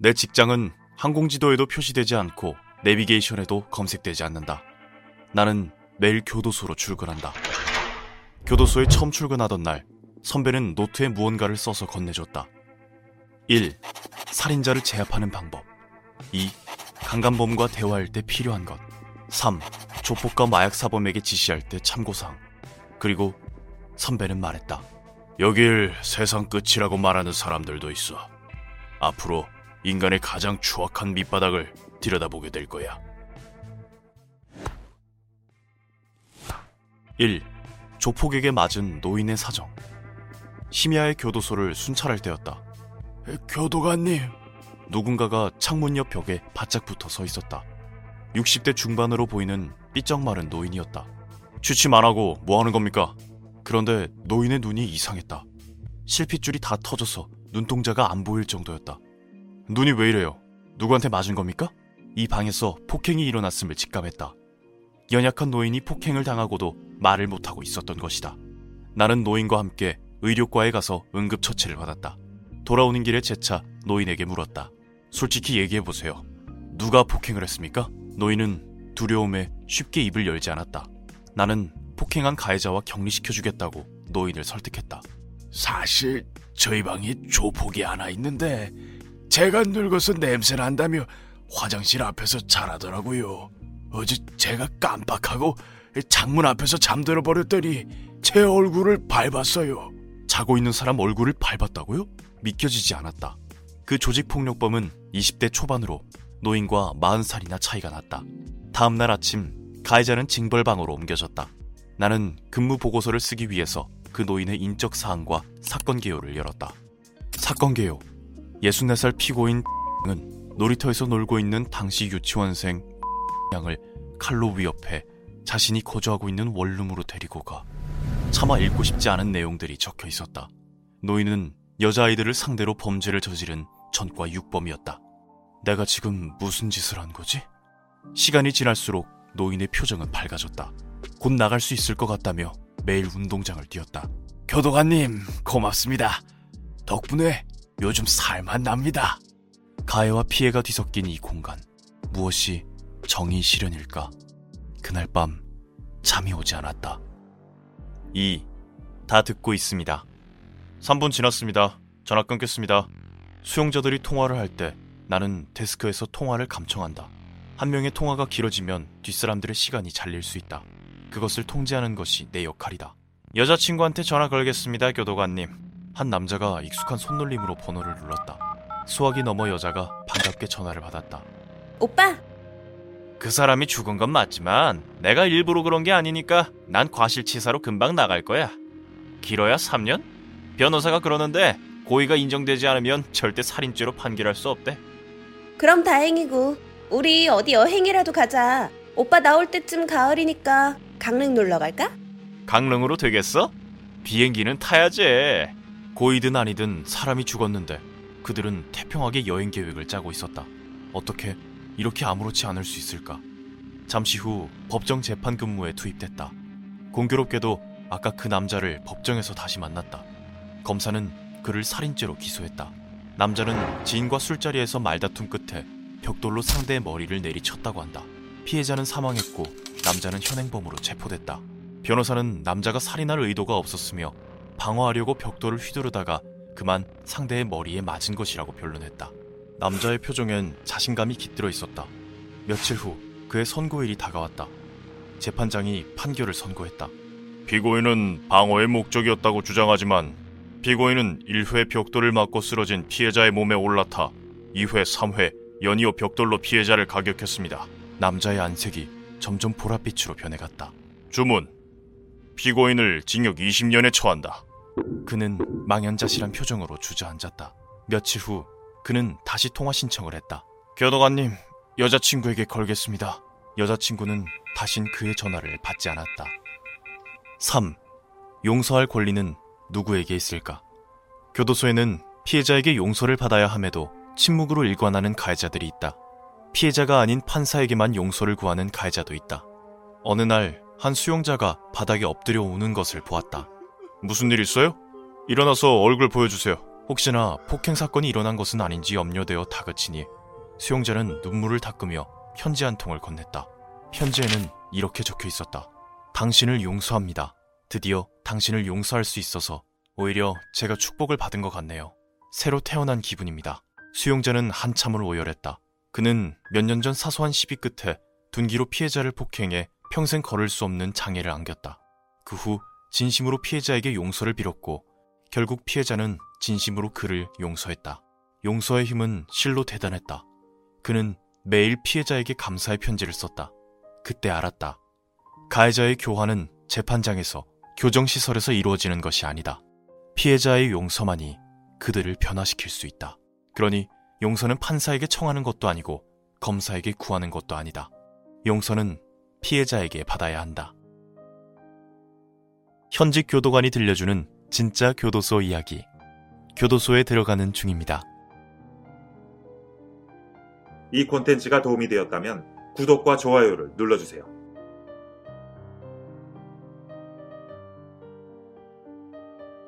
내 직장은 항공지도에도 표시되지 않고 내비게이션에도 검색되지 않는다. 나는 매일 교도소로 출근한다. 교도소에 처음 출근하던 날, 선배는 노트에 무언가를 써서 건네줬다. 1. 살인자를 제압하는 방법. 2. 강간범과 대화할 때 필요한 것. 3. 조폭과 마약 사범에게 지시할 때 참고사항. 그리고 선배는 말했다. 여길 세상 끝이라고 말하는 사람들도 있어. 앞으로 인간의 가장 추악한 밑바닥을 들여다보게 될 거야. 1. 조폭에게 맞은 노인의 사정. 심야의 교도소를 순찰할 때였다. 교도관님. 누군가가 창문 옆 벽에 바짝 붙어 서 있었다. 60대 중반으로 보이는 삐쩍 마른 노인이었다. 취침 안 하고 뭐 하는 겁니까? 그런데 노인의 눈이 이상했다. 실핏줄이 다 터져서 눈동자가 안 보일 정도였다. 눈이 왜 이래요? 누구한테 맞은 겁니까? 이 방에서 폭행이 일어났음을 직감했다. 연약한 노인이 폭행을 당하고도 말을 못하고 있었던 것이다. 나는 노인과 함께 의료과에 가서 응급처치를 받았다. 돌아오는 길에 재차 노인에게 물었다. 솔직히 얘기해보세요. 누가 폭행을 했습니까? 노인은 두려움에 쉽게 입을 열지 않았다. 나는 폭행한 가해자와 격리시켜주겠다고 노인을 설득했다. 사실 저희 방에 조폭이 하나 있는데 제가 늙어서 냄새 난다며 화장실 앞에서 자라더라고요. 어제 제가 깜빡하고 창문 앞에서 잠들어 버렸더니 제 얼굴을 밟았어요. 자고 있는 사람 얼굴을 밟았다고요? 믿겨지지 않았다. 그 조직폭력범은 20대 초반으로 노인과 40살이나 차이가 났다. 다음날 아침 가해자는 징벌방으로 옮겨졌다. 나는 근무 보고서를 쓰기 위해서 그 노인의 인적 사항과 사건 개요를 열었다. 사건 개요. 64살 피고인 은 놀이터에서 놀고 있는 당시 유치원생 양을 칼로 위협해 자신이 거주하고 있는 원룸으로 데리고 가 차마 읽고 싶지 않은 내용들이 적혀 있었다. 노인은 여자아이들을 상대로 범죄를 저지른 전과 육범이었다. 내가 지금 무슨 짓을 한 거지? 시간이 지날수록 노인의 표정은 밝아졌다. 곧 나갈 수 있을 것 같다며 매일 운동장을 뛰었다. 교도관님, 고맙습니다. 덕분에 요즘 살만 납니다. 가해와 피해가 뒤섞인 이 공간. 무엇이 정의 실현일까? 그날 밤 잠이 오지 않았다. 2. 다 듣고 있습니다. 3분 지났습니다. 전화 끊겠습니다. 수용자들이 통화를 할 때 나는 데스크에서 통화를 감청한다. 한 명의 통화가 길어지면 뒷사람들의 시간이 잘릴 수 있다. 그것을 통제하는 것이 내 역할이다. 여자친구한테 전화 걸겠습니다, 교도관님. 한 남자가 익숙한 손놀림으로 번호를 눌렀다. 수화기 넘어 여자가 반갑게 전화를 받았다. 오빠, 그 사람이 죽은 건 맞지만 내가 일부러 그런 게 아니니까 난 과실치사로 금방 나갈 거야. 길어야 3년? 변호사가 그러는데 고의가 인정되지 않으면 절대 살인죄로 판결할 수 없대. 그럼 다행이고 우리 어디 여행이라도 가자. 오빠 나올 때쯤 가을이니까 강릉 놀러 갈까? 강릉으로 되겠어? 비행기는 타야지. 고이든 아니든 사람이 죽었는데 그들은 태평하게 여행 계획을 짜고 있었다. 어떻게 이렇게 아무렇지 않을 수 있을까? 잠시 후 법정 재판 근무에 투입됐다. 공교롭게도 아까 그 남자를 법정에서 다시 만났다. 검사는 그를 살인죄로 기소했다. 남자는 지인과 술자리에서 말다툼 끝에 벽돌로 상대의 머리를 내리쳤다고 한다. 피해자는 사망했고 남자는 현행범으로 체포됐다. 변호사는 남자가 살인할 의도가 없었으며 방어하려고 벽돌을 휘두르다가 그만 상대의 머리에 맞은 것이라고 변론했다. 남자의 표정엔 자신감이 깃들어 있었다. 며칠 후 그의 선고일이 다가왔다. 재판장이 판결을 선고했다. 피고인은 방어의 목적이었다고 주장하지만 피고인은 1회 벽돌을 맞고 쓰러진 피해자의 몸에 올라타 2회, 3회 연이어 벽돌로 피해자를 가격했습니다. 남자의 안색이 점점 보랏빛으로 변해갔다. 주문. 피고인을 징역 20년에 처한다. 그는 망연자실한 표정으로 주저앉았다. 며칠 후 그는 다시 통화 신청을 했다. 교도관님, 여자친구에게 걸겠습니다. 여자친구는 다신 그의 전화를 받지 않았다. 3. 용서할 권리는 누구에게 있을까? 교도소에는 피해자에게 용서를 받아야 함에도 침묵으로 일관하는 가해자들이 있다. 피해자가 아닌 판사에게만 용서를 구하는 가해자도 있다. 어느 날 한 수용자가 바닥에 엎드려 우는 것을 보았다. 무슨 일 있어요? 일어나서 얼굴 보여주세요. 혹시나 폭행 사건이 일어난 것은 아닌지 염려되어 다그치니 수용자는 눈물을 닦으며 편지 한 통을 건넸다. 편지에는 이렇게 적혀 있었다. 당신을 용서합니다. 드디어 당신을 용서할 수 있어서 오히려 제가 축복을 받은 것 같네요. 새로 태어난 기분입니다. 수용자는 한참을 오열했다. 그는 몇 년 전 사소한 시비 끝에 둔기로 피해자를 폭행해 평생 걸을 수 없는 장애를 안겼다. 그 후 진심으로 피해자에게 용서를 빌었고 결국 피해자는 진심으로 그를 용서했다. 용서의 힘은 실로 대단했다. 그는 매일 피해자에게 감사의 편지를 썼다. 그때 알았다. 가해자의 교화는 재판장에서 교정시설에서 이루어지는 것이 아니다. 피해자의 용서만이 그들을 변화시킬 수 있다. 그러니 용서는 판사에게 청하는 것도 아니고 검사에게 구하는 것도 아니다. 용서는 피해자에게 받아야 한다. 현직 교도관이 들려주는 진짜 교도소 이야기. 교도소에 들어가는 중입니다. 이 콘텐츠가 도움이 되었다면 구독과 좋아요를 눌러주세요.